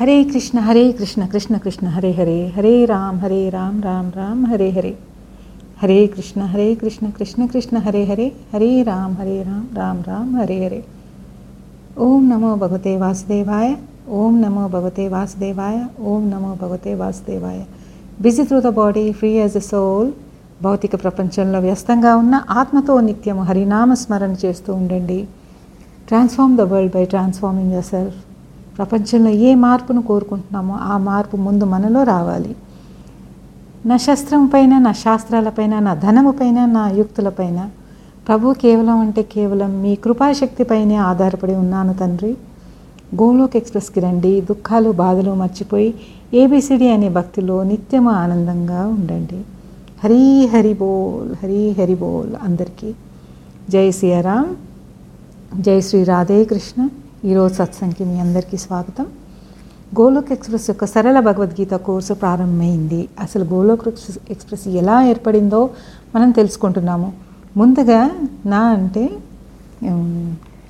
హరే కృష్ణ హరే కృష్ణ కృష్ణ కృష్ణ హరే హరే హరే రామ్ హరే రామ్ రామ్ రామ్ హరే హరే హరే కృష్ణ హరే కృష్ణ కృష్ణ కృష్ణ హరే హరే హరే రామ్ హరే రామ్ రామ్ రామ్ హరే హరే ఓం నమో భగవతే వాసుదేవాయ ఓం నమో భగవతే వాసుదేవాయ ఓం నమో భగవతే వాసుదేవాయ busy through the body free as a soul భౌతిక ప్రపంచంలో వ్యస్తంగా ఉన్న ఆత్మతో నిత్యము హరినామ స్మరణ చేస్తూ ఉండండి. Transform the world by transforming yourself ప్రపంచంలో ఏ మార్పును కోరుకుంటున్నామో ఆ మార్పు ముందు మనలో రావాలి. నా శస్త్రం పైన నా శాస్త్రాలపైన నా ధనము పైన నా యుక్తులపైన ప్రభు కేవలం అంటే కేవలం మీ కృపాశక్తిపైనే ఆధారపడి ఉన్నాను తండ్రి. గోలోక్ ఎక్స్ప్రెస్కి రండి. దుఃఖాలు బాధలు మర్చిపోయి ఏబిసిడి అనే భక్తిలో నిత్యము ఆనందంగా ఉండండి. హరి హరి బోల్ హరి హరి బోల్ అందరికీ. జై సియారాం జై శ్రీ రాధే కృష్ణ. ఈరోజు సత్సంగ్కి మీ అందరికీ స్వాగతం. గోలోక్ ఎక్స్ప్రెస్ యొక్క సరళ భగవద్గీత కోర్సు ప్రారంభమైంది. అసలు గోలోక్ ఎక్స్ప్రెస్ ఎలా ఏర్పడిందో మనం తెలుసుకుంటున్నాము. ముందుగా నా అంటే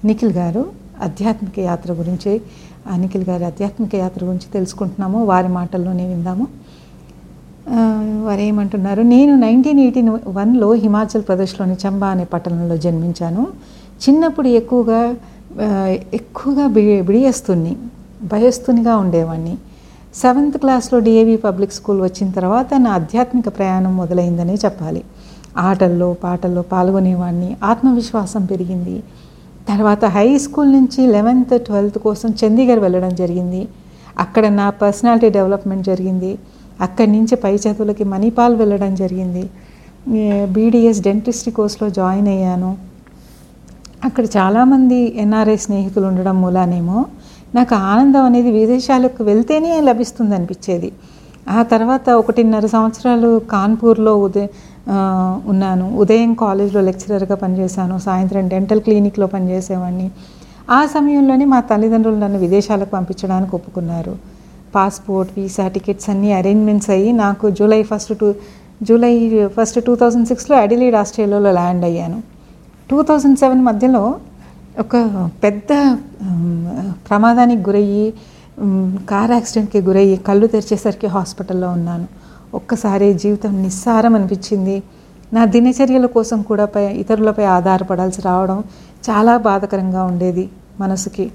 నిఖిల్ గారు ఆధ్యాత్మిక యాత్ర గురించి నిఖిల్ గారి ఆధ్యాత్మిక యాత్ర గురించి తెలుసుకుంటున్నాము. వారి మాటల్లోనే విందాము. వారు ఏమంటున్నారు నేను నైన్టీన్ ఎయిటీ వన్లో హిమాచల్ ప్రదేశ్లోని చంబా అనే పట్టణంలో జన్మించాను. చిన్నప్పుడు ఎక్కువగా ఎక్కువగా బి బిడియస్తుని భయస్తునిగా ఉండేవాడిని సెవెంత్ క్లాస్లో డిఏవి పబ్లిక్ స్కూల్ వచ్చిన తర్వాత నా ఆధ్యాత్మిక ప్రయాణం మొదలైందనే చెప్పాలి. ఆటల్లో పాటల్లో పాల్గొనేవాడిని ఆత్మవిశ్వాసం పెరిగింది. తర్వాత హై స్కూల్ నుంచి లెవెన్త్ ట్వెల్త్ కోసం చండీగఢ్ వెళ్ళడం జరిగింది. అక్కడ నా పర్సనాలిటీ డెవలప్మెంట్ జరిగింది. అక్కడి నుంచి పై చదువులకి మణిపాల్ వెళ్ళడం జరిగింది. బీడిఎస్ డెంటిస్ట్రీ కోర్స్లో జాయిన్ అయ్యాను. అక్కడ చాలామంది ఎన్ఆర్ఐ స్నేహితులు ఉండడం మూలానేమో నాకు ఆనందం అనేది విదేశాలకు వెళ్తేనే లభిస్తుంది అనిపించేది. ఆ తర్వాత ఒకటిన్నర సంవత్సరాలు కాన్పూర్లో ఉదయ ఉన్నాను. ఉదయం కాలేజ్లో లెక్చరర్గా పనిచేశాను. సాయంత్రం డెంటల్ క్లినిక్లో పనిచేసేవాడిని ఆ సమయంలోనే మా తల్లిదండ్రులు నన్ను విదేశాలకు పంపించడానికి ఒప్పుకున్నారు. పాస్పోర్ట్ వీసా టికెట్స్ అన్నీ అరేంజ్మెంట్స్ అయ్యి నాకు July first two July first two thousand సిక్స్లో అడిలీడ్ ఆస్ట్రేలియాలో ల్యాండ్ అయ్యాను. టూ థౌజండ్ సెవెన్ మధ్యలో ఒక పెద్ద ప్రమాదానికి గురయ్యి కార్ యాక్సిడెంట్కి గురయ్యి కళ్ళు తెరిచేసరికి హాస్పిటల్లో ఉన్నాను. ఒక్కసారి జీవితం నిస్సారం అనిపించింది. నా దినచర్యల కోసం కూడా పై ఇతరులపై ఆధారపడాల్సి రావడం చాలా బాధకరంగా ఉండేది మనసుకి.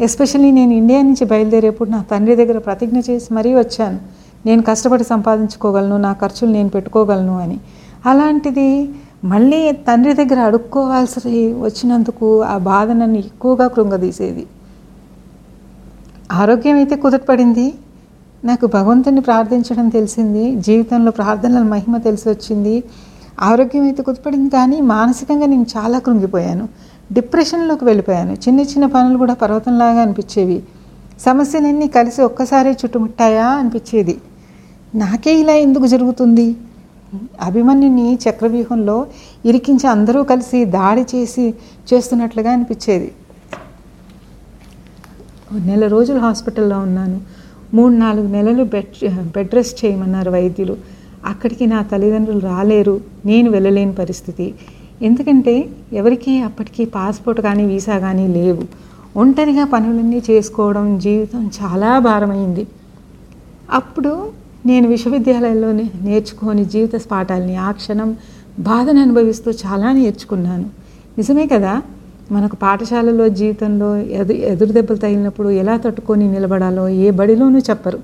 ఎస్పెషల్లీ నేను ఇండియా నుంచి బయలుదేరేప్పుడు నా తండ్రి దగ్గర ప్రతిజ్ఞ చేసి మరీ వచ్చాను. నేను కష్టపడి సంపాదించుకోగలను నా ఖర్చులు నేను పెట్టుకోగలను అని. అలాంటిది మళ్ళీ తండ్రి దగ్గర అడుక్కోవాల్సి వచ్చినందుకు ఆ బాధ నన్ను ఎక్కువగా కృంగదీసేది. ఆరోగ్యం అయితే కుదరపడింది నాకు భగవంతుని ప్రార్థించడం తెలిసింది. జీవితంలో ప్రార్థనల మహిమ తెలిసి వచ్చింది. ఆరోగ్యం అయితే కుదపడింది కానీ మానసికంగా నేను చాలా కృంగిపోయాను. డిప్రెషన్లోకి వెళ్ళిపోయాను. చిన్న చిన్న పనులు కూడా పర్వతంలాగా అనిపించేవి. సమస్యలన్నీ కలిసి ఒక్కసారే చుట్టుముట్టాయా అనిపించేది. నాకే ఇలా ఎందుకు జరుగుతుంది? అభిమన్యుని చక్రవ్యూహంలో ఇరికించి అందరూ కలిసి దాడి చేసి చేస్తున్నట్లుగా అనిపించేది. నెల రోజులు హాస్పిటల్లో ఉన్నాను. మూడు నాలుగు నెలలు బెడ్ బెడ్ రెస్ట్ చేయమన్నారు వైద్యులు. అక్కడికి నా తల్లిదండ్రులు రాలేరు. నేను వెళ్ళలేని పరిస్థితి. ఎందుకంటే ఎవరికి అప్పటికి పాస్పోర్ట్ కానీ వీసా కానీ లేవు. ఒంటరిగా పనులన్నీ చేసుకోవడం జీవితం చాలా భారమైంది. అప్పుడు నేను విశ్వవిద్యాలయంలోనే నేర్చుకొని జీవిత పాఠాలని ఆ క్షణం బాధను అనుభవిస్తూ చాలా నేర్చుకున్నాను. నిజమే కదా? మనకు పాఠశాలలో జీవితంలో ఎదు ఎదురు దెబ్బలు తగిలినప్పుడు ఎలా తట్టుకొని నిలబడాలో ఏ బడిలోనూ చెప్పరు.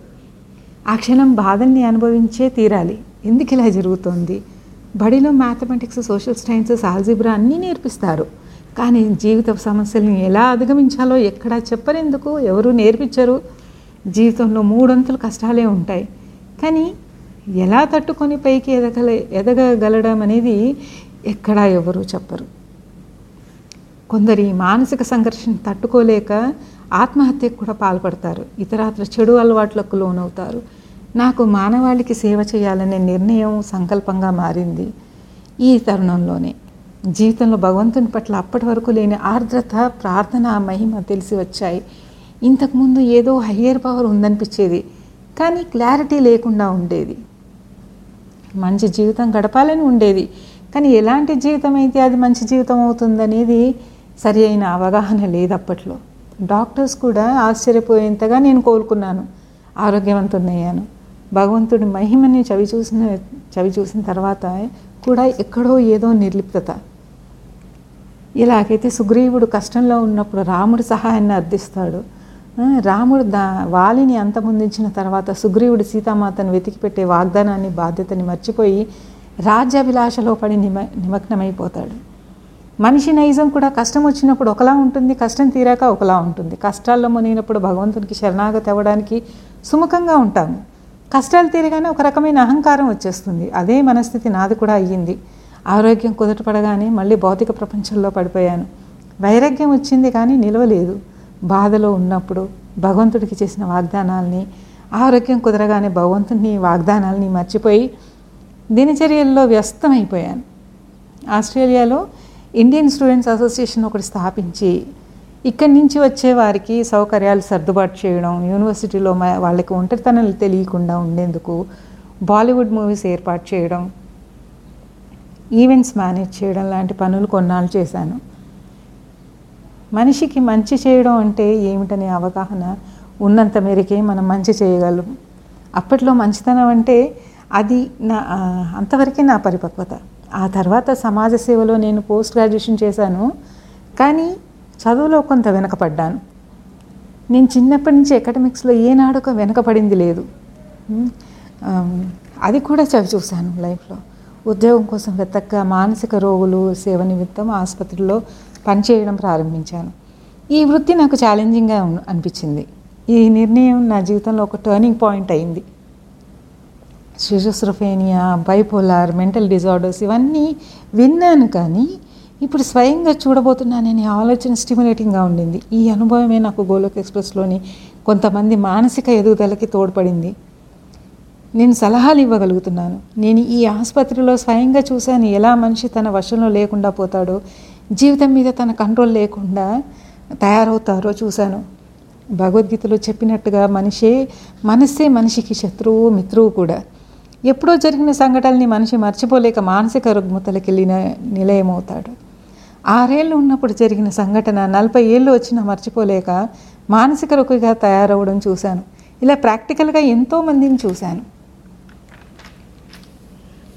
ఆ క్షణం బాధల్ని అనుభవించే తీరాలి. ఎందుకు ఇలా జరుగుతోంది? బడిలో మ్యాథమెటిక్స్ సోషల్ సైన్సెస్ ఆల్జిబ్రా అన్నీ నేర్పిస్తారు. కానీ జీవిత సమస్యలను ఎలా అధిగమించాలో ఎక్కడా చెప్పరెందుకు ఎవరు నేర్పించరు. జీవితంలో మూడొంతులు కష్టాలే ఉంటాయి. కానీ ఎలా తట్టుకొని పైకి ఎదగల ఎదగగలడం అనేది ఎక్కడా ఎవరు చెప్పరు. కొందరి మానసిక సంఘర్షణ తట్టుకోలేక ఆత్మహత్యకు కూడా పాల్పడతారు. ఇతరాత్ర చెడు అలవాట్లకు లోనవుతారు. నాకు మానవాళికి సేవ చేయాలనే నిర్ణయం సంకల్పంగా మారింది ఈ తరుణంలోనే. జీవితంలో భగవంతుని పట్ల అప్పటి వరకు లేని ఆర్ద్రత ప్రార్థన మహిమ తెలిసి వచ్చాయి. ఇంతకుముందు ఏదో హయ్యర్ పవర్ ఉందనిపించేది. కానీ క్లారిటీ లేకుండా ఉండేది. మంచి జీవితం గడపాలని ఉండేది. కానీ ఎలాంటి జీవితం అయితే అది మంచి జీవితం అవుతుందనేది సరి అయిన అవగాహన లేదు అప్పట్లో. డాక్టర్స్ కూడా ఆశ్చర్యపోయేంతగా నేను కోలుకున్నాను. ఆరోగ్యవంతున్నయ్యాను భగవంతుడి మహిమని చవి చూసిన చవి చూసిన తర్వాత కూడా ఎక్కడో ఏదో నిర్లిప్తత. ఇలాగైతే సుగ్రీవుడు కష్టంలో ఉన్నప్పుడు రాముడి సహాయాన్ని అర్థిస్తాడు. రాముడు దా వాలిని అంతమొందించిన తర్వాత సుగ్రీవుడు సీతామాతను వెతికిపెట్టే వాగ్దానాన్ని బాధ్యతని మర్చిపోయి రాజ్యాభిలాషలో పడి నిమ నిమగ్నమైపోతాడు. మనిషి నైజం కూడా కష్టం వచ్చినప్పుడు ఒకలా ఉంటుంది కష్టం తీరాక ఒకలా ఉంటుంది. కష్టాల్లో మునిగినప్పుడు భగవంతునికి శరణాగతి అవ్వడానికి సుముఖంగా ఉంటాము. కష్టాలు తీరగానే ఒక రకమైన అహంకారం వచ్చేస్తుంది. అదే మనస్థితి నాది కూడా అయ్యింది. ఆరోగ్యం కుదుటపడగానే మళ్ళీ భౌతిక ప్రపంచంలో పడిపోయాను. వైరాగ్యం వచ్చింది కానీ నిలవలేదు. బాధలో ఉన్నప్పుడు భగవంతుడికి చేసిన వాగ్దానాల్ని ఆరోగ్యం కుదరగానే భగవంతుని వాగ్దానాల్ని మర్చిపోయి దినచర్యల్లో వ్యస్తమైపోయాను. ఆస్ట్రేలియాలో ఇండియన్ స్టూడెంట్స్ అసోసియేషన్ ఒకటి స్థాపించి ఇక్కడి నుంచి వచ్చే వారికి సౌకర్యాలు సర్దుబాటు చేయడం యూనివర్సిటీలో వాళ్ళకి ఒంటరితనం తెలియకుండా ఉండేందుకు బాలీవుడ్ మూవీస్ ఏర్పాటు చేయడం ఈవెంట్స్ మేనేజ్ చేయడం లాంటి పనులు కొన్నాళ్ళు చేశాను. మనిషికి మంచి చేయడం అంటే ఏమిటనే అవగాహన ఉన్నంత మేరకే మనం మంచి చేయగలం. అప్పట్లో మంచితనం అంటే అది నా అంతవరకే నా పరిపక్వత. ఆ తర్వాత సమాజ సేవలో నేను పోస్ట్ గ్రాడ్యుయేషన్ చేశాను. కానీ చదువులో కొంత వెనకపడ్డాను. నేను చిన్నప్పటి నుంచి అకాడమిక్స్లో ఏనాడు వెనకపడింది లేదు. అది కూడా చవి చూశాను లైఫ్లో. ఉద్యోగం కోసం వెతక్క మానసిక రోగులు సేవ నిమిత్తం ఆసుపత్రిలో పనిచేయడం ప్రారంభించాను. ఈ వృత్తి నాకు ఛాలెంజింగ్గా అనిపించింది. ఈ నిర్ణయం నా జీవితంలో ఒక టర్నింగ్ పాయింట్ అయింది. షిజోస్రఫేనియా బైపోలార్ మెంటల్ డిజార్డర్స్ ఇవన్నీ విన్నాను కానీ ఇప్పుడు స్వయంగా చూడబోతున్నానని ఆలోచన స్టిమ్యులేటింగ్గా ఉండింది. ఈ అనుభవమే నాకు గోలోక్ ఎక్స్ప్రెస్లోని కొంతమంది మానసిక ఎదుగుదలకి తోడ్పడింది. నేను సలహాలు ఇవ్వగలుగుతున్నాను. నేను ఈ ఆసుపత్రిలో స్వయంగా చూశాను ఎలా మనిషి తన వశంలో లేకుండా పోతాడో జీవితం మీద తన కంట్రోల్ లేకుండా తయారవుతారో చూశాను. భగవద్గీతలో చెప్పినట్టుగా మనిషే మనస్సే మనిషికి శత్రువు మిత్రువు కూడా. ఎప్పుడో జరిగిన సంఘటనల్ని మనిషి మర్చిపోలేక మానసిక రుగ్మతలకి వెళ్ళిన నిలయమవుతాడు. ఆరేళ్ళు ఉన్నప్పుడు జరిగిన సంఘటన నలభై ఏళ్ళు వచ్చినా మర్చిపోలేక మానసిక రుగ్గా తయారవడం చూశాను. ఇలా ప్రాక్టికల్గా ఎంతోమందిని చూశాను.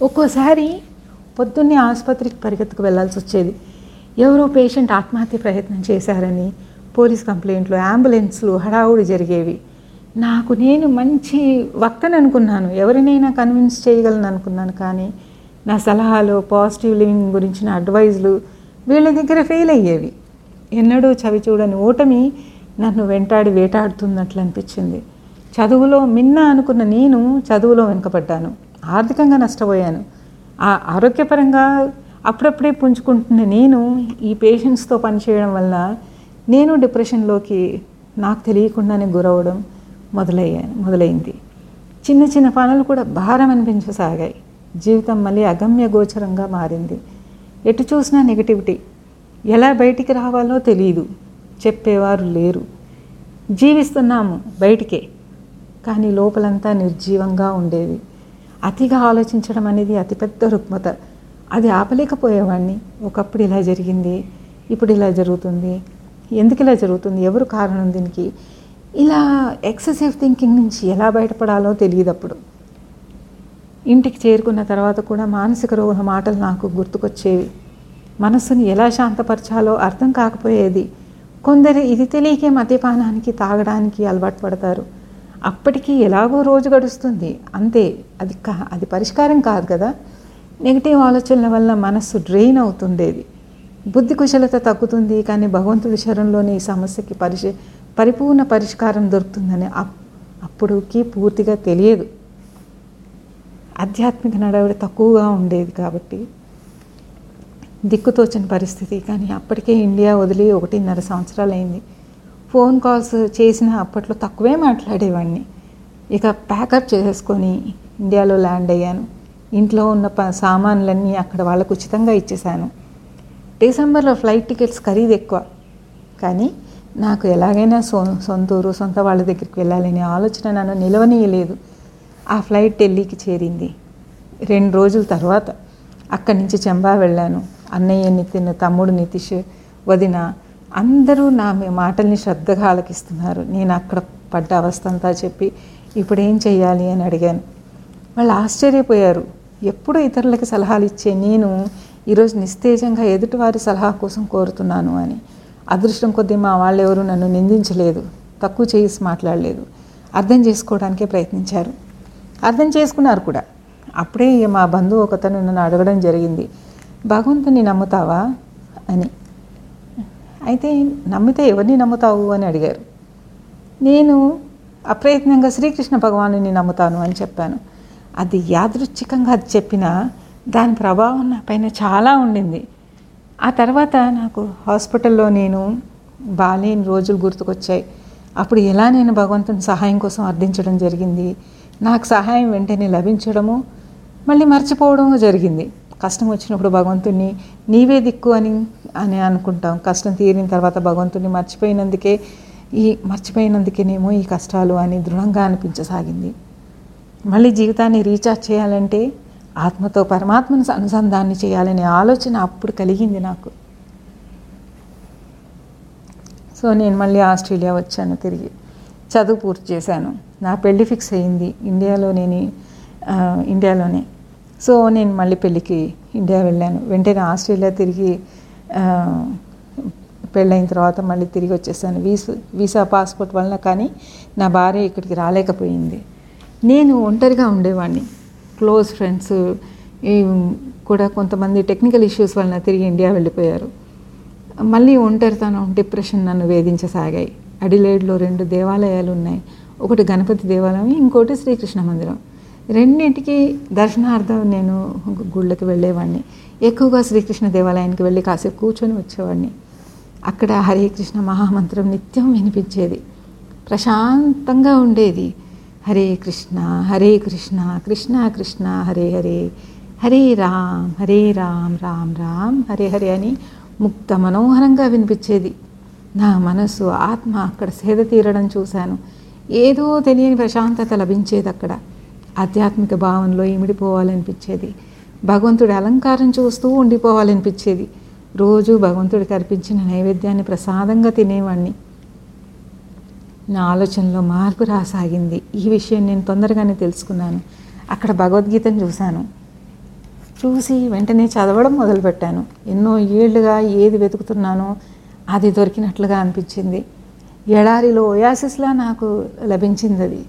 ఒక్కోసారి పొద్దున్నే ఆసుపత్రికి పరిగెత్తుకు వెళ్ళాల్సి వచ్చేది. ఎవరో పేషెంట్ ఆత్మహత్య ప్రయత్నం చేశారని పోలీస్ కంప్లైంట్లు అంబులెన్స్లు హడావుడి జరిగేవి. నాకు నేను మంచి వక్తని అనుకున్నాను. ఎవరినైనా కన్విన్స్ చేయగలను అనుకున్నాను కానీ నా సలహాలు పాజిటివ్ లివింగ్ గురించిన అడ్వైజ్లు వీళ్ళ దగ్గర ఫెయిల్ అయ్యేవి. ఎన్నడూ చవి చూడని ఓటమి నన్ను వెంటాడి వేటాడుతున్నట్లు అనిపించింది. చదువులో మిన్న అనుకున్న నేను చదువులో వెనుకబడ్డాను. ఆర్థికంగా నష్టపోయాను. ఆ ఆరోగ్యపరంగా అప్పుడప్పుడే పుంజుకుంటున్న నేను ఈ పేషెంట్స్తో పనిచేయడం వల్ల నేను డిప్రెషన్లోకి నాకు తెలియకుండానే గురవడం మొదలయ్యా మొదలైంది. చిన్న చిన్న పనులు కూడా భారం అనిపించసాగాయి. జీవితం మళ్ళీ అగమ్య గోచరంగా మారింది. ఎటు చూసినా నెగటివిటీ ఎలా బయటికి రావాలో తెలియదు చెప్పేవారు లేరు. జీవిస్తున్నాము బయటికే. కానీ లోపలంతా నిర్జీవంగా ఉండేది అతిగా ఆలోచించడం అనేది అతిపెద్ద రుగ్మత. అది ఆపలేకపోయేవాడిని. ఒకప్పుడు ఇలా జరిగింది ఇప్పుడు ఇలా జరుగుతుంది. ఎందుకు ఇలా జరుగుతుంది? ఎవరు కారణం దీనికి? ఇలా ఎక్సెసివ్ థింకింగ్ నుంచి ఎలా బయటపడాలో తెలియదు అప్పుడు. ఇంటికి చేరుకున్న తర్వాత కూడా మానసిక రోగ మాటలు నాకు గుర్తుకొచ్చేవి. మనస్సును ఎలా శాంతపరచాలో అర్థం కాకపోయేది. కొందరు ఇది తెలియకే మద్యపానానికి తాగడానికి అలవాటు పడతారు. అప్పటికి ఎలాగో రోజు గడుస్తుంది. అంతే. అది కా అది పరిష్కారం కాదు కదా. నెగిటివ్ ఆలోచనల వల్ల మనస్సు డ్రెయిన్ అవుతుండేది. బుద్ధి కుశలత తగ్గుతుంది కానీ భగవంతుడి శరణంలోని ఈ సమస్యకి పరిశ పరిపూర్ణ పరిష్కారం దొరుకుతుందని అప్- అప్పుడుకి పూర్తిగా తెలియదు. ఆధ్యాత్మిక నడవడి తక్కువగా ఉండేది కాబట్టి దిక్కుతోచని పరిస్థితి. కానీ అప్పటికే ఇండియా వదిలి ఒకటిన్నర సంవత్సరాలు అయింది ఫోన్ కాల్స్ చేసిన అప్పట్లో తక్కువే మాట్లాడేవాడిని. ఇక ప్యాకప్ చేసేసుకొని ఇండియాలో ల్యాండ్ అయ్యాను. ఇంట్లో ఉన్న ప సామాన్లన్నీ అక్కడ వాళ్ళకు ఉచితంగా ఇచ్చేశాను. డిసెంబర్లో ఫ్లైట్ టికెట్స్ ఖరీదు ఎక్కువ. కానీ నాకు ఎలాగైనా సొ సొంతూరు సొంత వాళ్ళ దగ్గరికి వెళ్ళాలనే ఆలోచన నన్ను నిలవనీయలేదు. ఆ ఫ్లైట్ ఢిల్లీకి చేరింది. రెండు రోజుల తర్వాత అక్కడి నుంచి చెంబా వెళ్ళాను. అన్నయ్య నితిన్ తమ్ముడు నితీష్ వదిన అందరూ నా మీ మాటల్ని శ్రద్ధగా ఆలకిస్తున్నారు. నేను అక్కడ పడ్డ అవస్థ అంతా చెప్పి ఇప్పుడు ఏం అని అడిగాను. వాళ్ళు ఆశ్చర్యపోయారు. ఎప్పుడు ఇతరులకి సలహాలు ఇచ్చే నేను ఈరోజు నిస్తేజంగా ఎదుటివారి సలహా కోసం కోరుతున్నాను అని. అదృష్టం కొద్దీ మా వాళ్ళు ఎవరు నన్ను నిందించలేదు తక్కువ చేసి మాట్లాడలేదు. అర్థం చేసుకోవడానికే ప్రయత్నించారు. అర్థం చేసుకున్నారు కూడా. అప్పుడే మా బంధువు ఒకతను నన్ను అడగడం జరిగింది. భగవంతుని నమ్ముతావా అని. అయితే నమ్మితే ఎవరిని నమ్ముతావు అని అడిగారు. నేను అప్రయత్నంగా శ్రీకృష్ణ భగవాను నమ్ముతాను అని చెప్పాను. అది యాదృచ్ఛికంగా అది చెప్పినా దాని ప్రభావం నా పైన చాలా ఉండింది. ఆ తర్వాత నాకు హాస్పిటల్లో నేను బాలేని రోజులు గుర్తుకొచ్చాయి. అప్పుడు ఎలా నేను భగవంతుని సహాయం కోసం అర్థించడం జరిగింది? నాకు సహాయం వెంటనే లభించడము మళ్ళీ మర్చిపోవడము జరిగింది. కష్టం వచ్చినప్పుడు భగవంతుని నీవే దిక్కు అని అని అనుకుంటాం. కష్టం తీరిన తర్వాత భగవంతుని మర్చిపోయినందుకే ఈ మర్చిపోయినందుకేనేమో ఈ కష్టాలు అని దృఢంగా అనిపించసాగింది. మళ్ళీ జీవితాన్ని రీఛార్జ్ చేయాలంటే ఆత్మతో పరమాత్మను అనుసంధాన్ని చేయాలనే ఆలోచన అప్పుడు కలిగింది నాకు. సో నేను మళ్ళీ ఆస్ట్రేలియా వచ్చాను తిరిగి. చదువు పూర్తి చేశాను. నా పెళ్ళి ఫిక్స్ అయింది. ఇండియాలో నేను ఇండియాలోనే. సో నేను మళ్ళీ పెళ్ళికి ఇండియా వెళ్ళాను. వెంటనే ఆస్ట్రేలియా తిరిగి పెళ్ళైన తర్వాత మళ్ళీ తిరిగి వచ్చేసాను. వీసా వీసా పాస్పోర్ట్ వలన కానీ నా భార్య ఇక్కడికి రాలేకపోయింది. నేను ఒంటరిగా ఉండేవాడిని. క్లోజ్ ఫ్రెండ్స్ కూడా కొంతమంది టెక్నికల్ ఇష్యూస్ వలన తిరిగి ఇండియా వెళ్ళిపోయారు. మళ్ళీ ఒంటరితనం డిప్రెషన్ నన్ను వేధించసాగాయి. అడిలేడ్లో రెండు దేవాలయాలు ఉన్నాయి ఒకటి గణపతి దేవాలయం ఇంకోటి శ్రీకృష్ణ మందిరం. రెండింటికి దర్శనార్థం నేను గుళ్ళకి వెళ్ళేవాడిని. ఎక్కువగా శ్రీకృష్ణ దేవాలయానికి వెళ్ళి కాసేపు కూర్చొని వచ్చేవాడిని. అక్కడ హరే కృష్ణ మహామంత్రం నిత్యం వినిపించేది. ప్రశాంతంగా ఉండేది. హరే కృష్ణ హరే కృష్ణ కృష్ణ కృష్ణ హరే హరే హరే రామ్ హరే రామ్ రామ్ రామ్ హరే హరే అని ముక్త మనోహరంగా వినిపించేది. నా మనసు ఆత్మ అక్కడ సేద తీరడం చూశాను. ఏదో తెలియని ప్రశాంతత లభించేది అక్కడ. ఆధ్యాత్మిక భావంలో ఇమిడిపోవాలనిపించేది. భగవంతుడి అలంకారం చూస్తూ ఉండిపోవాలనిపించేది. రోజు భగవంతుడికి అర్పించిన నైవేద్యాన్ని ప్రసాదంగా తినేవాడిని నా ఆలోచనలో మార్పు రాసాగింది. ఈ విషయం నేను తొందరగానే తెలుసుకున్నాను. అక్కడ భగవద్గీతను చూశాను. చూసి వెంటనే చదవడం మొదలుపెట్టాను. ఎన్నో ఏళ్ళుగా ఏది వెతుకుతున్నానో అది దొరికినట్లుగా అనిపించింది. ఎడారిలో ఒయాసిస్లా నాకు లభించింది అది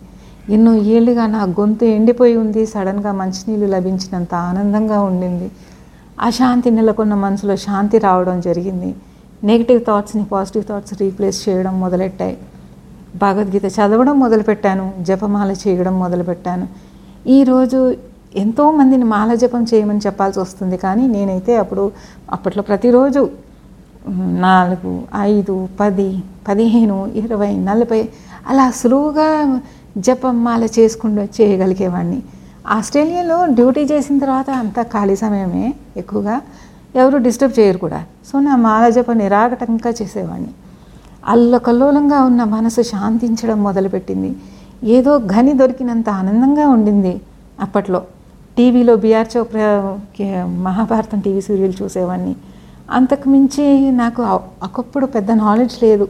ఎన్నో ఏళ్ళుగా నా గొంతు ఎండిపోయి ఉంది. సడన్గా మంచినీళ్ళు లభించినంత ఆనందంగా ఉండింది. ఆ శాంతి నెలకొన్న మనసులో శాంతి రావడం జరిగింది. నెగిటివ్ థాట్స్ని పాజిటివ్ థాట్స్ రీప్లేస్ చేయడం మొదలెట్టాయి. భగవద్గీత చదవడం మొదలుపెట్టాను జపమాల చేయడం మొదలుపెట్టాను. ఈరోజు ఎంతోమందిని మాల జపం చేయమని చెప్పాల్సి వస్తుంది కానీ నేనైతే అప్పుడు అప్పట్లో ప్రతిరోజు నాలుగు ఐదు పది పదిహేను ఇరవై నలభై అలా సులువుగా జపం మాల చేసుకుంటూ చేయగలిగేవాడిని. ఆస్ట్రేలియాలో డ్యూటీ చేసిన తర్వాత అంతా ఖాళీ సమయమే ఎక్కువగా ఎవరు డిస్టర్బ్ చేయరు కూడా. సో నా మాల జపం నిరాఘటంగా చేసేవాడిని. అల్లకల్లోలంగా ఉన్న మనసు శాంతించడం మొదలుపెట్టింది. ఏదో గని దొరికినంత ఆనందంగా ఉండింది అప్పట్లో. టీవీలో బీఆర్ చోప్రా కే- మహాభారతం టీవీ సీరియల్ చూసేవాడిని అంతకుమించి నాకు ఒకప్పుడు పెద్ద నాలెడ్జ్ లేదు.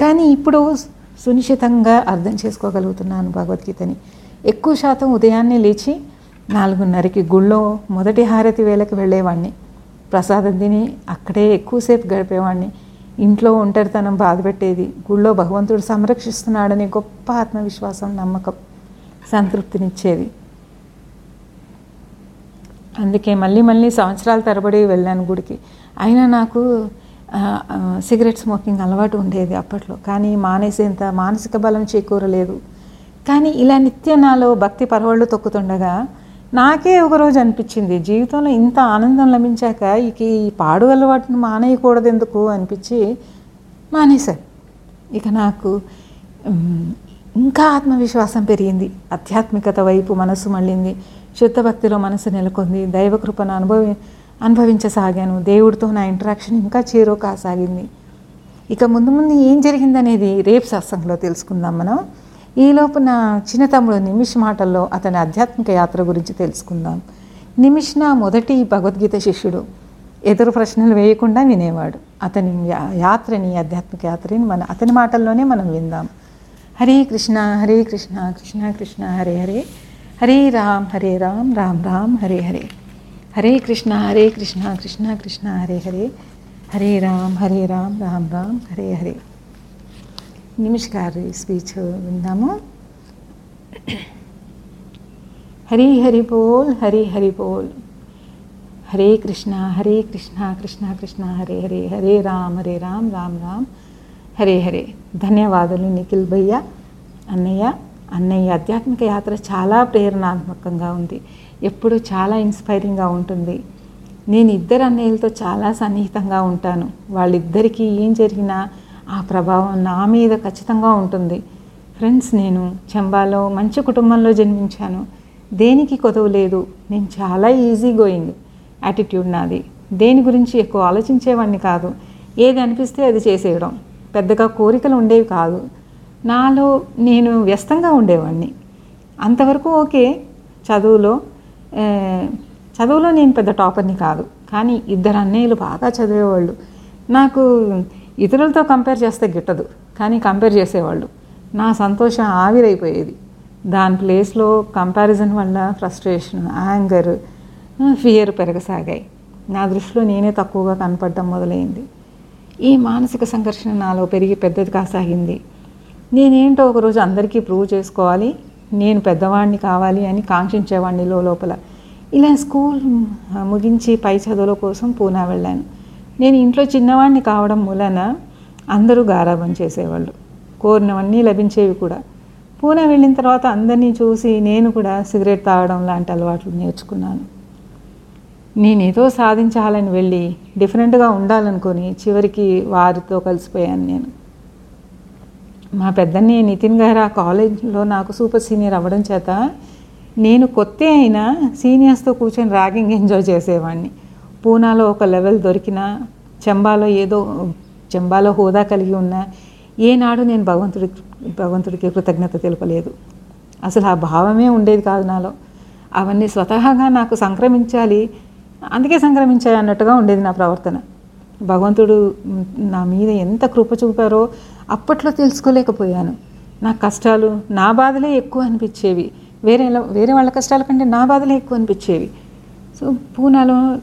కానీ ఇప్పుడు సునిశ్చితంగా అర్థం చేసుకోగలుగుతున్నాను భగవద్గీతని. ఎక్కువ శాతం ఉదయాన్నే లేచి నాలుగున్నరకి గుళ్ళో మొదటి హారతి వేళకి వెళ్ళేవాడిని ప్రసాదం తిని అక్కడే ఎక్కువసేపు గడిపేవాడిని ఇంట్లో ఒంటరితనం బాధపెట్టేది. గుళ్ళో భగవంతుడు సంరక్షిస్తున్నాడనే గొప్ప ఆత్మవిశ్వాసం నమ్మకం సంతృప్తినిచ్చేది. అందుకే మళ్ళీ మళ్ళీ సంవత్సరాల తరబడి వెళ్ళాను గుడికి. అయినా నాకు సిగరెట్ స్మోకింగ్ అలవాటు ఉండేది అప్పట్లో. కానీ మానేసేంత మానసిక బలం చేకూరలేదు. కానీ ఇలా నిత్య నాలో భక్తి పరవళ్ళు తొక్కుతుండగా నాకే ఒకరోజు అనిపించింది. జీవితంలో ఇంత ఆనందం లభించాక ఇక ఈ పాడు అలవాటును మానేయకూడదు ఎందుకు అనిపించి మానేశాను. ఇక నాకు ఇంకా ఆత్మవిశ్వాసం పెరిగింది. ఆధ్యాత్మికత వైపు మనసు మళ్ళింది. శుద్ధ భక్తిలో మనసు నెలకొంది. దైవకృపను అనుభవి అనుభవించసాగాను. దేవుడితో నా ఇంటరాక్షన్ ఇంకా చేరో కాసాగింది. ఇక ముందు ముందు ఏం జరిగిందనేది రేపు సత్సంగంలో తెలుసుకుందాం మనం. ఈలోపు నా చిన్న తమ్ముడు నిమిష్ మాటల్లో అతని ఆధ్యాత్మిక యాత్ర గురించి తెలుసుకుందాం. నిమిష్ నా మొదటి భగవద్గీత శిష్యుడు. ఎదురు ప్రశ్నలు వేయకుండా వినేవాడు. అతని యాత్రని ఆధ్యాత్మిక యాత్రని మన అతని మాటల్లోనే మనం విందాం. హరే కృష్ణ హరే కృష్ణ కృష్ణ కృష్ణ హరే హరే. హరే రామ్ హరే రామ్ రామ్ రామ్ హరే హరే. హరే కృష్ణ హరే కృష్ణ కృష్ణ కృష్ణ హరే హరే. హరే రామ్ హరే రామ్ రామ్ రామ్ హరే హరే. నిమిష్ గారి స్పీచ్ విందాము. హరి హరి బోల్ హరి హరి బోల్. హరే కృష్ణ హరే కృష్ణ కృష్ణ కృష్ణ హరే హరే హరే రామ్ హరే రామ్ రామ్ రామ్. హరే హరే. ధన్యవాదాలు నిఖిల్ భయ్య అన్నయ్య. అన్నయ్య ఆధ్యాత్మిక యాత్ర చాలా ప్రేరణాత్మకంగా ఉంది. ఎప్పుడు చాలా ఇన్స్పైరింగ్గా ఉంటుంది. నేను ఇద్దరు అన్నయ్యలతో చాలా సన్నిహితంగా ఉంటాను. వాళ్ళిద్దరికీ ఏం జరిగినా ఆ ప్రభావం నా మీద ఖచ్చితంగా ఉంటుంది. ఫ్రెండ్స్ నేను చంబాలో మంచి కుటుంబంలో జన్మించాను. దేనికి కొదవ లేదు. నేను చాలా ఈజీ గోయింగ్ యాటిట్యూడ్ నాది. దేని గురించి ఎక్కువ ఆలోచించేవాడిని కాదు. ఏది అనిపిస్తే అది చేసేయడం. పెద్దగా కోరికలు ఉండేవి కాదు. నాలో నేను వ్యస్తంగా ఉండేవాడిని అంతవరకు ఓకే. చదువులో చదువులో నేను పెద్ద టాపర్ని కాదు. కానీ ఇద్దరు అన్నయ్యలు బాగా చదివేవాళ్ళు. నాకు ఇతరులతో కంపేర్ చేస్తే గిట్టదు. కానీ కంపేర్ చేసేవాళ్ళు. నా సంతోషం ఆవిరైపోయేది. దాని ప్లేస్లో కంపారిజన్ వల్ల ఫ్రస్ట్రేషన్ యాంగర్ ఫియర్ పెరగసాగాయి. నా దృష్టిలో నేనే తక్కువగా కనపడడం మొదలైంది. ఈ మానసిక సంఘర్షణ నాలో పెరిగి పెద్దది కాసాగింది. నేనేంటో ఒకరోజు అందరికీ ప్రూవ్ చేసుకోవాలి. నేను పెద్దవాడిని కావాలి అని కాంక్షించేవాడిని లో లోపల. ఇలా స్కూల్ ముగించి పై చదువుల కోసం పూనా వెళ్ళాను. నేను ఇంట్లో చిన్నవాడిని కావడం మూలన అందరూ గారాబం చేసేవాళ్ళు. కోరినవన్నీ లభించేవి కూడా. పూనా వెళ్ళిన తర్వాత అందరినీ చూసి నేను కూడా సిగరెట్ తాగడం లాంటి అలవాట్లు నేర్చుకున్నాను. నేనేదో సాధించాలని వెళ్ళి డిఫరెంట్గా ఉండాలనుకొని చివరికి వారితో కలిసిపోయాను నేను. మా పెద్దన్ని నితిన్ గారు ఆ కాలేజ్లో నాకు సూపర్ సీనియర్ అవ్వడం చేత నేను కొత్త అయినా సీనియర్స్తో కూర్చొని ర్యాగింగ్ ఎంజాయ్ చేసేవాడిని పూనాలో ఒక లెవెల్ దొరికినా చెంబాలో ఏదో చెంబాలో హోదా కలిగి ఉన్నా ఏనాడు నేను భగవంతుడి భగవంతుడికి కృతజ్ఞత తెలుపలేదు. అసలు ఆ భావమే ఉండేది కాదు నాలో. అవన్నీ స్వతహాగా నాకు సంక్రమించాలి అందుకే సంక్రమించాయి అన్నట్టుగా ఉండేది నా ప్రవర్తన. భగవంతుడు నా మీద ఎంత కృప చూపారో అప్పట్లో తెలుసుకోలేకపోయాను. నా కష్టాలు నా బాధలే ఎక్కువ అనిపించేవి. వేరే వేరే వాళ్ళ కష్టాల కంటే నా బాధలే ఎక్కువ అనిపించేవి. సో పూనాలో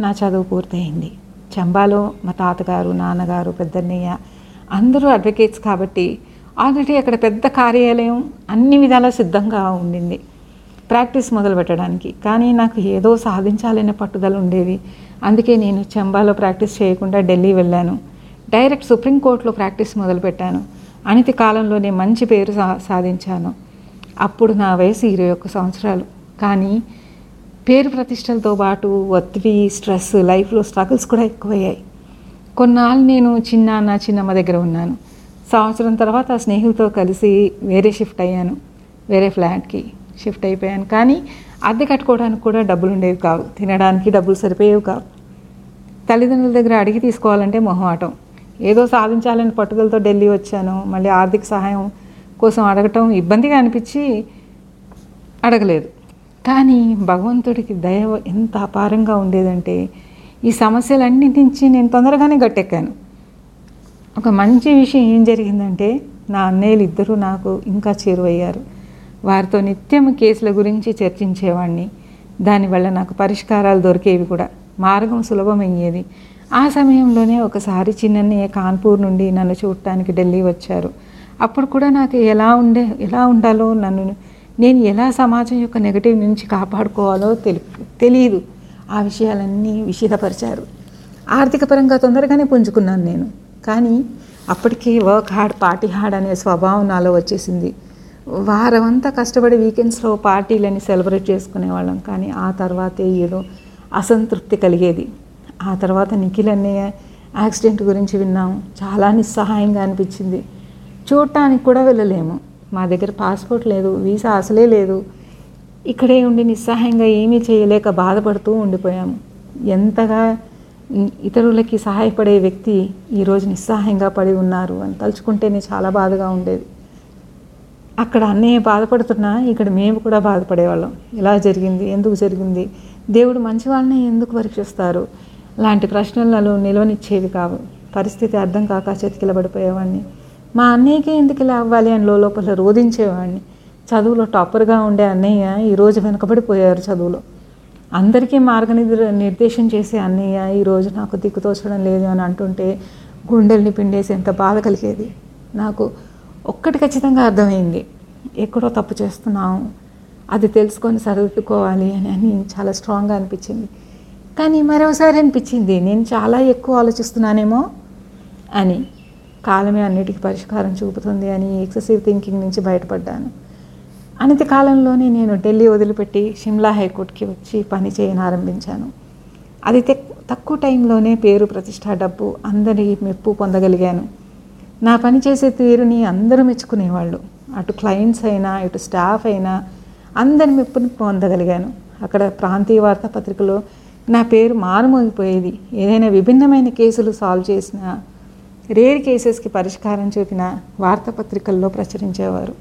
నా చదువు పూర్తయింది. చంబాలో మా తాతగారు నాన్నగారు పెద్దన్నయ్య అందరూ అడ్వకేట్స్ కాబట్టి ఆల్రెడీ అక్కడ పెద్ద కార్యాలయం అన్ని విధాలా సిద్ధంగా ఉండింది. ప్రాక్టీస్ మొదలు పెట్టడానికి. కానీ నాకు ఏదో సాధించాలనే పట్టుదల ఉండేది. అందుకే నేను చంబాలో ప్రాక్టీస్ చేయకుండా ఢిల్లీ వెళ్ళాను. డైరెక్ట్ సుప్రీంకోర్టులో ప్రాక్టీస్ మొదలుపెట్టాను అనితి కాలంలోనే మంచి పేరు సా సాధించాను. అప్పుడు నా వయసు ఇరవై ఒక్క సంవత్సరాలు. కానీ పేరు ప్రతిష్టలతో పాటు ఒత్తిడి స్ట్రెస్ లైఫ్లో స్ట్రగుల్స్ కూడా ఎక్కువయ్యాయి. కొన్నాళ్ళు నేను చిన్నాన్న చిన్నమ్మ దగ్గర ఉన్నాను. సంవత్సరం తర్వాత ఆ స్నేహితులతో కలిసి వేరే షిఫ్ట్ అయ్యాను. వేరే ఫ్లాట్కి షిఫ్ట్ అయిపోయాను. కానీ అద్దె కట్టుకోవడానికి కూడా డబ్బులు ఉండేవి కావు. తినడానికి డబ్బులు సరిపోయేవి కావు. తల్లిదండ్రుల దగ్గర అడిగి తీసుకోవాలంటే మొహమాటం ఏదో సాధించాలని పట్టుదలతో ఢిల్లీ వచ్చాను. మళ్ళీ ఆర్థిక సహాయం కోసం అడగటం ఇబ్బందిగా అనిపించి అడగలేదు. కానీ భగవంతుడికి దయ ఎంత అపారంగా ఉండేదంటే ఈ సమస్యలన్నింటి నుంచి నేను తొందరగానే గట్టెక్కాను. ఒక మంచి విషయం ఏం జరిగిందంటే నా అన్నయ్యలు ఇద్దరూ నాకు ఇంకా చేరువయ్యారు. వారితో నిత్యం కేసుల గురించి చర్చించేవాడిని దానివల్ల నాకు పరిష్కారాలు దొరికేవి కూడా. మార్గం సులభమయ్యేది. ఆ సమయంలోనే ఒకసారి చిన్నన్నయ్య కాన్పూర్ నుండి నన్ను చూడటానికి ఢిల్లీ వచ్చారు. అప్పుడు కూడా నాకు ఎలా ఉండే ఎలా ఉండాలో నన్ను నేను ఎలా సమాజం యొక్క నెగటివ్ నుంచి కాపాడుకోవాలో తెలి తెలియదు ఆ విషయాలన్నీ విషిదపరిచారు ఆర్థిక పరంగా తొందరగానే పుంజుకున్నాను నేను. కానీ అప్పటికే వర్క్ హార్డ్ పార్టీ హార్డ్ అనే స్వభావం నాలో వచ్చేసింది. వారమంతా కష్టపడి వీకెండ్స్లో పార్టీలని సెలబ్రేట్ చేసుకునేవాళ్ళం. కానీ ఆ తర్వాతే ఏదో అసంతృప్తి కలిగేది. ఆ తర్వాత నిఖిల్ అన్నయ్య యాక్సిడెంట్ గురించి విన్నాం. చాలా నిస్సహాయంగా అనిపించింది. చూడటానికి కూడా వెళ్ళలేము. మా దగ్గర పాస్పోర్ట్ లేదు వీసా అసలే లేదు. ఇక్కడే ఉండి నిస్సహాయంగా ఏమీ చేయలేక బాధపడుతూ ఉండిపోయాము ఎంతగా ఇతరులకి సహాయపడే వ్యక్తి ఈరోజు నిస్సహాయంగా పడి ఉన్నారు అని తలుచుకుంటేనే చాలా బాధగా ఉండేది. అక్కడ అన్నయ్య బాధపడుతున్నా ఇక్కడ మేము కూడా బాధపడేవాళ్ళం. ఇలా జరిగింది ఎందుకు జరిగింది? దేవుడు మంచి వాళ్ళని ఎందుకు పరీక్షిస్తారు? లాంటి ప్రశ్నలను నిలవనిచ్చేవి కావు. పరిస్థితి అర్థం కాక చతికిలబడిపోయేవాడిని. మా అన్నయ్యకి ఎందుకు ఇలా అవ్వాలి అని లోపల రోధించేవాడిని. చదువులో టాపర్గా ఉండే అన్నయ్య ఈరోజు వెనుకబడిపోయారు చదువులో. అందరికీ మార్గనిర్ నిర్దేశం చేసే అన్నయ్య ఈరోజు నాకు దిక్కుతోచడం లేదు అని అంటుంటే గుండెల్ని పిండేసేంత బాధ కలిగేది. నాకు ఒక్కటి ఖచ్చితంగా అర్థమైంది. ఎక్కడో తప్పు చేస్తున్నాం అది తెలుసుకొని సరిదిద్దుకోవాలి అని అని చాలా స్ట్రాంగ్గా అనిపించింది. కానీ మరోసారి అనిపించింది నేను చాలా ఎక్కువ ఆలోచిస్తున్నానేమో అని. కాలమే అన్నిటికీ పరిష్కారం చూపుతుంది అని ఎక్సెసివ్ థింకింగ్ నుంచి బయటపడ్డాను. అనతి కాలంలోనే నేను ఢిల్లీ వదిలిపెట్టి షిమ్లా హైకోర్టుకి వచ్చి పని చేయని ఆరంభించాను. అది తక్కువ టైంలోనే పేరు ప్రతిష్ట డబ్బు అందరి మెప్పు పొందగలిగాను. నా పని చేసే తీరుని అందరూ మెచ్చుకునేవాళ్ళు. అటు క్లయింట్స్ అయినా ఇటు స్టాఫ్ అయినా అందరి మెప్పుని పొందగలిగాను. అక్కడ ప్రాంతీయ వార్తాపత్రికలో నా పేరు మారుమోగిపోయేది. ఏదైనా విభిన్నమైన కేసులు సాల్వ్ చేసినా రేర్ కేసెస్కి పరిష్కారం చూపిన వార్తాపత్రికల్లో ప్రచురించేవారు.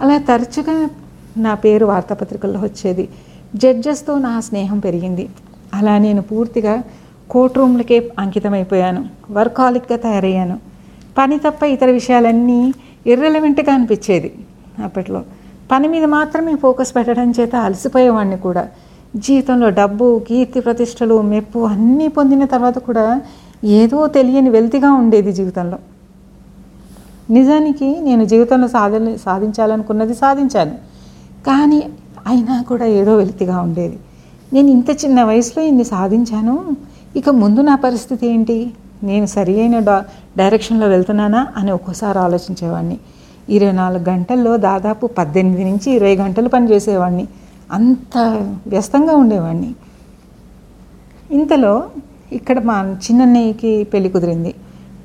అలా తరచుగా నా పేరు వార్తాపత్రికల్లో వచ్చేది. జడ్జెస్తో నా స్నేహం పెరిగింది. అలా నేను పూర్తిగా కోర్ట్ రూమ్లకే అంకితమైపోయాను. వర్కాలిక్గా తయారయ్యాను. పని తప్ప ఇతర విషయాలన్నీ ఇర్రెలవెంట్గా అనిపించేది అప్పట్లో. పని మీద మాత్రమే ఫోకస్ పెట్టడం చేత అలసిపోయేవాడిని కూడా. జీవితంలో డబ్బు కీర్తి ప్రతిష్టలు మెప్పు అన్నీ పొందిన తర్వాత కూడా ఏదో తెలియని వెల్తిగా ఉండేది జీవితంలో. నిజానికి నేను జీవితంలో సాధన సాధించాలనుకున్నది సాధించాను. కానీ అయినా కూడా ఏదో వెలితిగా ఉండేది. నేను ఇంత చిన్న వయసులో ఇన్ని సాధించాను. ఇక ముందు నా పరిస్థితి ఏంటి? నేను సరి అయిన డైరెక్షన్లో వెళ్తున్నానా అని ఒక్కోసారి ఆలోచించేవాడిని. ఇరవై నాలుగు గంటల్లో దాదాపు పద్దెనిమిది నుంచి ఇరవై గంటలు పనిచేసేవాడిని అంత వ్యస్తంగా ఉండేవాడిని. ఇంతలో ఇక్కడ మా చిన్నన్నయ్యకి పెళ్ళి కుదిరింది.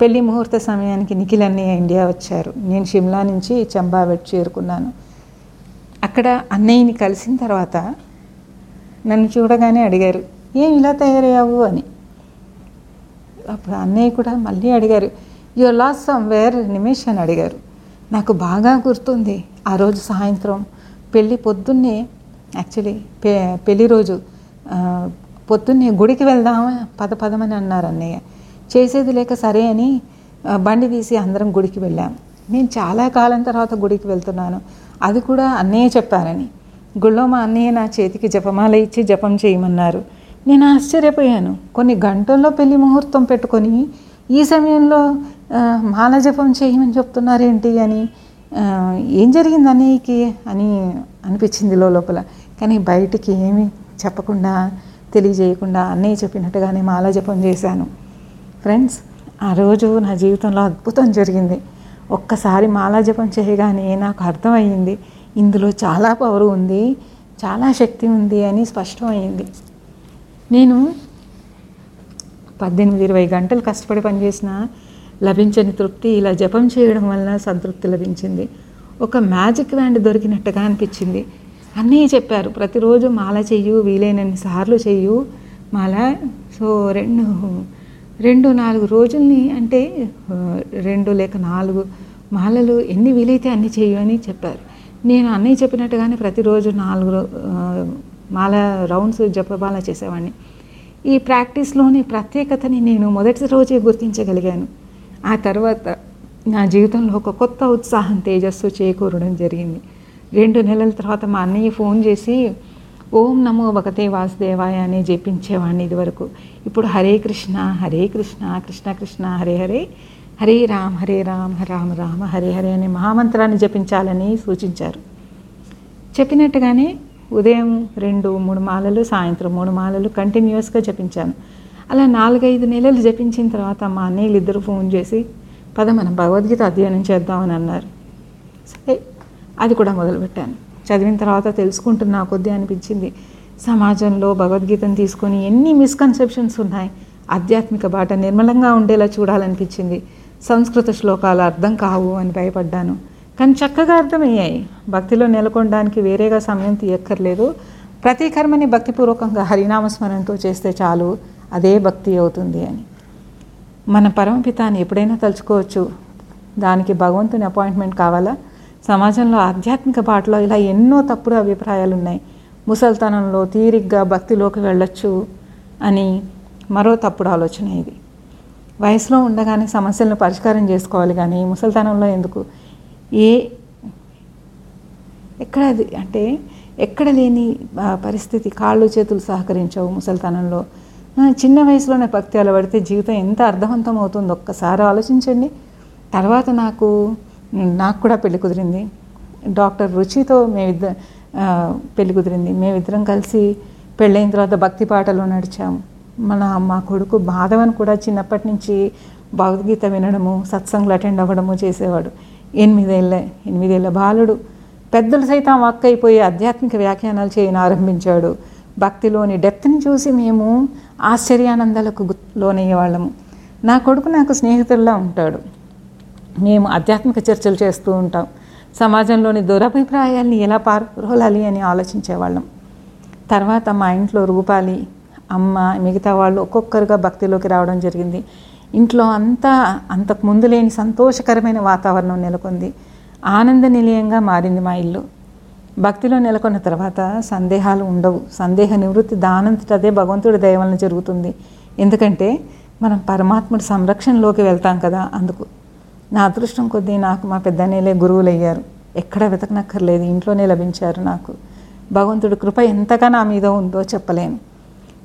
పెళ్ళి ముహూర్త సమయానికి నిఖిల్ అన్నయ్య ఇండియా వచ్చారు. నేను షిమ్లా నుంచి చంబావెట్ చేరుకున్నాను. అక్కడ అన్నయ్యని కలిసిన తర్వాత నన్ను చూడగానే అడిగారు ఏం ఇలా తయారయ్యావు? అని. అప్పుడు అన్నయ్య కూడా మళ్ళీ అడిగారు you're lost somewhere Nimesh అని అడిగారు. నాకు బాగా గుర్తుంది. ఆ రోజు సాయంత్రం పెళ్ళి పొద్దున్నే యాక్చువల్లీ పె పెళ్ళి రోజు పొద్దున్నే గుడికి వెళ్దామా? పద పదమని అన్నారు అన్నయ్య. చేసేది లేక సరే అని బండి తీసి అందరం గుడికి వెళ్ళాం. నేను చాలా కాలం తర్వాత గుడికి వెళ్తున్నాను. అది కూడా అన్నయ్య చెప్పారని. గుళ్ళో మా అన్నయ్య నా చేతికి జపమాల ఇచ్చి జపం చేయమన్నారు. నేను ఆశ్చర్యపోయాను. కొన్ని గంటల్లో పెళ్ళి ముహూర్తం పెట్టుకొని ఈ సమయంలో మాల జపం చేయమని చెప్తున్నారేంటి అని ఏం జరిగింది అన్నయ్యకి అని అనిపించింది లోపల. కానీ బయటికి ఏమీ చెప్పకుండా తెలియజేయకుండా అన్నయ్య చెప్పినట్టుగానే మాల జపం చేశాను. ఫ్రెండ్స్ ఆ రోజు నా జీవితంలో అద్భుతం జరిగింది. ఒక్కసారి మాలా జపం చేయగానే నాకు అర్థమయ్యింది ఇందులో చాలా పవర్ ఉంది చాలా శక్తి ఉంది అని స్పష్టమైంది నేను పద్దెనిమిది ఇరవై గంటలు కష్టపడి పనిచేసిన లభించని తృప్తి ఇలా జపం చేయడం వలన సంతృప్తి లభించింది. ఒక మ్యాజిక్ వ్యాండ్ దొరికినట్టుగా అనిపించింది. అన్నయ్య చెప్పారు. ప్రతిరోజు మాల చెయ్యు వీలైనన్ని సార్లు చెయ్యు మాల. సో రెండు రెండు నాలుగు రోజుల్ని అంటే రెండు లేక నాలుగు మాలలు ఎన్ని వీలైతే అన్ని చెయ్యు అని చెప్పారు. నేను అన్నయ్య చెప్పినట్టుగానే ప్రతిరోజు నాలుగు మాల రౌండ్స్ జపమాల చేసేవాడిని. ఈ ప్రాక్టీస్లోని ప్రత్యేకతని నేను మొదటి రోజే గుర్తించగలిగాను. ఆ తర్వాత నా జీవితంలో ఒక కొత్త ఉత్సాహం తేజస్సు చేకూరడం జరిగింది. రెండు నెలల తర్వాత మా అన్నయ్య ఫోన్ చేసి ఓం నమో భగతే వాసుదేవాయ అని జపించేవాడిని ఇదివరకు. ఇప్పుడు హరే కృష్ణ హరే కృష్ణ కృష్ణ కృష్ణ హరే హరే హరే రామ్ హరే రామ్ రామ రామ హరే హరే అనే మహామంత్రాన్ని జపించాలని సూచించారు. చెప్పినట్టుగానే ఉదయం రెండు మూడు మాలలు సాయంత్రం మూడు మాలలు కంటిన్యూస్గా జపించాను. అలా నాలుగైదు నెలలు జపించిన తర్వాత మా అన్నయ్యలు ఇద్దరు ఫోన్ చేసి పద మనం భగవద్గీత అధ్యయనం చేద్దామని అన్నారు. సరే అది కూడా మొదలుపెట్టాను. చదివిన తర్వాత తెలుసుకుంటున్నా కొద్దీ అనిపించింది. సమాజంలో భగవద్గీతను తీసుకొని ఎన్ని మిస్కన్సెప్షన్స్ ఉన్నాయి. ఆధ్యాత్మిక బాట నిర్మలంగా ఉండేలా చూడాలనిపించింది. సంస్కృత శ్లోకాలు అర్థం కావు అని భయపడ్డాను. కానీ చక్కగా అర్థమయ్యాయి. భక్తిలో నెలకొనడానికి వేరేగా సమయం తీయక్కర్లేదు. ప్రతి కర్మని భక్తిపూర్వకంగా హరినామస్మరణతో చేస్తే చాలు. అదే భక్తి అవుతుంది అని. మన పరమపితాన్ని ఎప్పుడైనా తలుచుకోవచ్చు. దానికి భగవంతుని అపాయింట్మెంట్ కావాలా? సమాజంలో ఆధ్యాత్మిక పాటలో ఇలా ఎన్నో తప్పుడు అభిప్రాయాలు ఉన్నాయి ముసల్తనంలో తీరిగ్గా భక్తిలోకి వెళ్ళొచ్చు అని మరో తప్పుడు ఆలోచన ఇది. వయసులో ఉండగానే సమస్యలను పరిష్కారం చేసుకోవాలి కానీ ముసల్తనంలో ఎందుకు? ఏ ఎక్కడ అది? అంటే ఎక్కడ లేని పరిస్థితి. కాళ్ళు చేతులు సహకరించవు ముసల్తనంలో. చిన్న వయసులోనే భక్తి అలవడితే జీవితం ఎంత అర్థవంతం అవుతుందో ఒక్కసారి ఆలోచించండి. తర్వాత నాకు నాకు కూడా పెళ్ళి కుదిరింది. డాక్టర్ రుచితో మేమిద్ద పెళ్ళి కుదిరింది. మేమిద్దరం కలిసి పెళ్ళైన తర్వాత భక్తి పాటలు నడిచాము. మన మా కొడుకు మాధవన్ కూడా చిన్నప్పటి నుంచి భగవద్గీత వినడము సత్సంగులు అటెండ్ అవ్వడము చేసేవాడు. ఎనిమిదేళ్ళ ఎనిమిదేళ్ళ బాలుడు. పెద్దలు సైతం వక్కైపోయి ఆధ్యాత్మిక వ్యాఖ్యానాలు చేయని ఆరంభించాడు. భక్తిలోని డెప్త్ని చూసి మేము ఆశ్చర్యానందాలకు లోనయ్యేవాళ్ళము నా కొడుకు నాకు స్నేహితుల్లా ఉంటాడు. మేము ఆధ్యాత్మిక చర్చలు చేస్తూ ఉంటాం. సమాజంలోని దురభిప్రాయాల్ని ఎలా పాల్గొనాలి అని ఆలోచించేవాళ్ళం. తర్వాత మా ఇంట్లో రూపాలి అమ్మ మిగతా వాళ్ళు ఒక్కొక్కరుగా భక్తిలోకి రావడం జరిగింది. ఇంట్లో అంతా అంతకు ముందు లేని సంతోషకరమైన వాతావరణం నెలకొంది. ఆనంద నిలయంగా మారింది మా ఇల్లు. భక్తిలో నెలకొన్న తర్వాత సందేహాలు ఉండవు. సందేహ నివృత్తి దానంతట అదే భగవంతుడి దయ వలన జరుగుతుంది. ఎందుకంటే మనం పరమాత్ముడి సంరక్షణలోకి వెళ్తాం కదా అందుకు. నా అదృష్టం కొద్దీ నాకు మా పెద్దనేలే గురువులు అయ్యారు ఎక్కడ వెతకనక్కర్లేదు ఇంట్లోనే లభించారు నాకు. భగవంతుడి కృప ఎంతగా నా మీద ఉందో చెప్పలేను.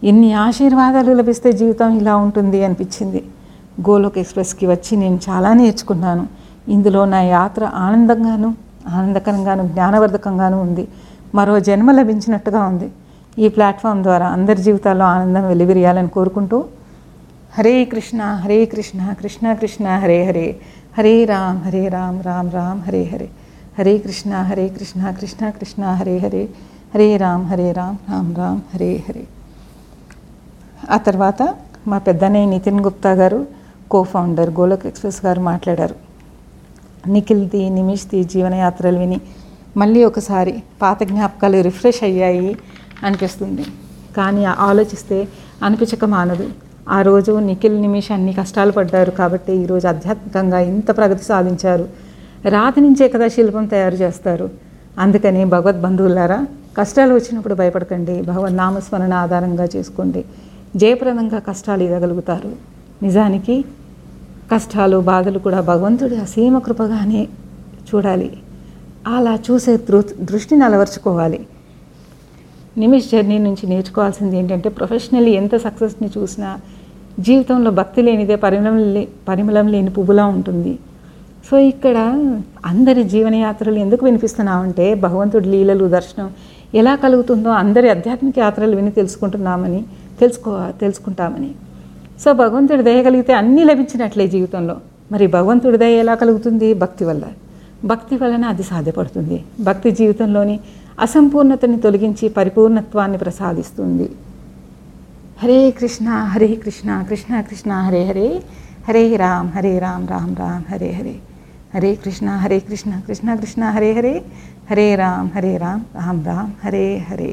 ఎన్ని ఆశీర్వాదాలు లభిస్తే జీవితం ఇలా ఉంటుంది అనిపించింది. గోలోక్ ఎక్స్ప్రెస్కి వచ్చి నేను చాలా నేర్చుకున్నాను. ఇందులో నా యాత్ర ఆనందంగాను ఆనందకరంగాను జ్ఞానవర్ధకంగాను ఉంది. మరో జన్మ లభించినట్టుగా ఉంది. ఈ ప్లాట్ఫామ్ ద్వారా అందరి జీవితాల్లో ఆనందం వెలివిరియాలని కోరుకుంటూ హరే కృష్ణ హరే కృష్ణ కృష్ణ కృష్ణ హరే హరే. హరే రామ్ హరే రామ్ రామ్ రామ్ హరే హరే. హరే కృష్ణ హరే కృష్ణ కృష్ణ కృష్ణ హరే హరే. హరే రామ్ హరే రామ్ రామ్ రామ్ హరే హరే. ఆ తర్వాత మా పెద్దనే నితిన్ గుప్తా గారు కో ఫౌండర్ గోలక్ ఎక్స్ప్రెస్ గారు మాట్లాడారు. నిఖిల్ది నిమిష్ది జీవనయాత్రలు విని మళ్ళీ ఒకసారి పాత జ్ఞాపకాలు రిఫ్రెష్ అయ్యాయి అనిపిస్తుంది. కానీ ఆలోచిస్తే అనిపించక మానదు. ఆ రోజు నిఖిల్ నిమిష్ అన్ని కష్టాలు పడ్డారు కాబట్టి ఈరోజు ఆధ్యాత్మికంగా ఇంత ప్రగతి సాధించారు. రాతి నుంచే కదా శిల్పం తయారు చేస్తారు. అందుకని భగవద్ బంధువులారా కష్టాలు వచ్చినప్పుడు భయపడకండి. భగవద్ నామస్మరణ ఆధారంగా చేసుకోండి. జయప్రదంగా కష్టాలు ఇవ్వగలుగుతారు. నిజానికి కష్టాలు బాధలు కూడా భగవంతుడి అసీమ కృపగానే చూడాలి. అలా చూసే దృ దృష్టిని అలవర్చుకోవాలి. నిమిష్ జర్నీ నుంచి నేర్చుకోవాల్సింది ఏంటంటే ప్రొఫెషనల్లీ ఎంత సక్సెస్ని చూసినా జీవితంలో భక్తి లేనిదే పరిమళం లే పరిమళం లేని పువ్వులా ఉంటుంది. సో ఇక్కడ అందరి జీవనయాత్రలు ఎందుకు వినిపిస్తున్నామంటే భగవంతుడి లీలలు దర్శనం ఎలా కలుగుతుందో అందరి ఆధ్యాత్మిక యాత్రలు విని తెలుసుకుంటున్నామని తెలుసుకో తెలుసుకుంటామని. సో భగవంతుడి దయ కలిగితే అన్నీ లభించినట్లే జీవితంలో. మరి భగవంతుడి దయ ఎలా కలుగుతుంది? భక్తి వల్ల. భక్తి వలన అది సాధ్యపడుతుంది. భక్తి జీవితంలోని అసంపూర్ణతని తొలగించి పరిపూర్ణత్వాన్ని ప్రసాదిస్తుంది. హరే కృష్ణ హరే కృష్ణ కృష్ణ కృష్ణ హరే హరే హరే రామ్ హరే రామ్ రామ్ రామ్ హరే హరే. హరే కృష్ణ హరే కృష్ణ కృష్ణ కృష్ణ హరే హరే హరే రామ్ హరే రామ్ రామ్ రామ్ హరే హరే.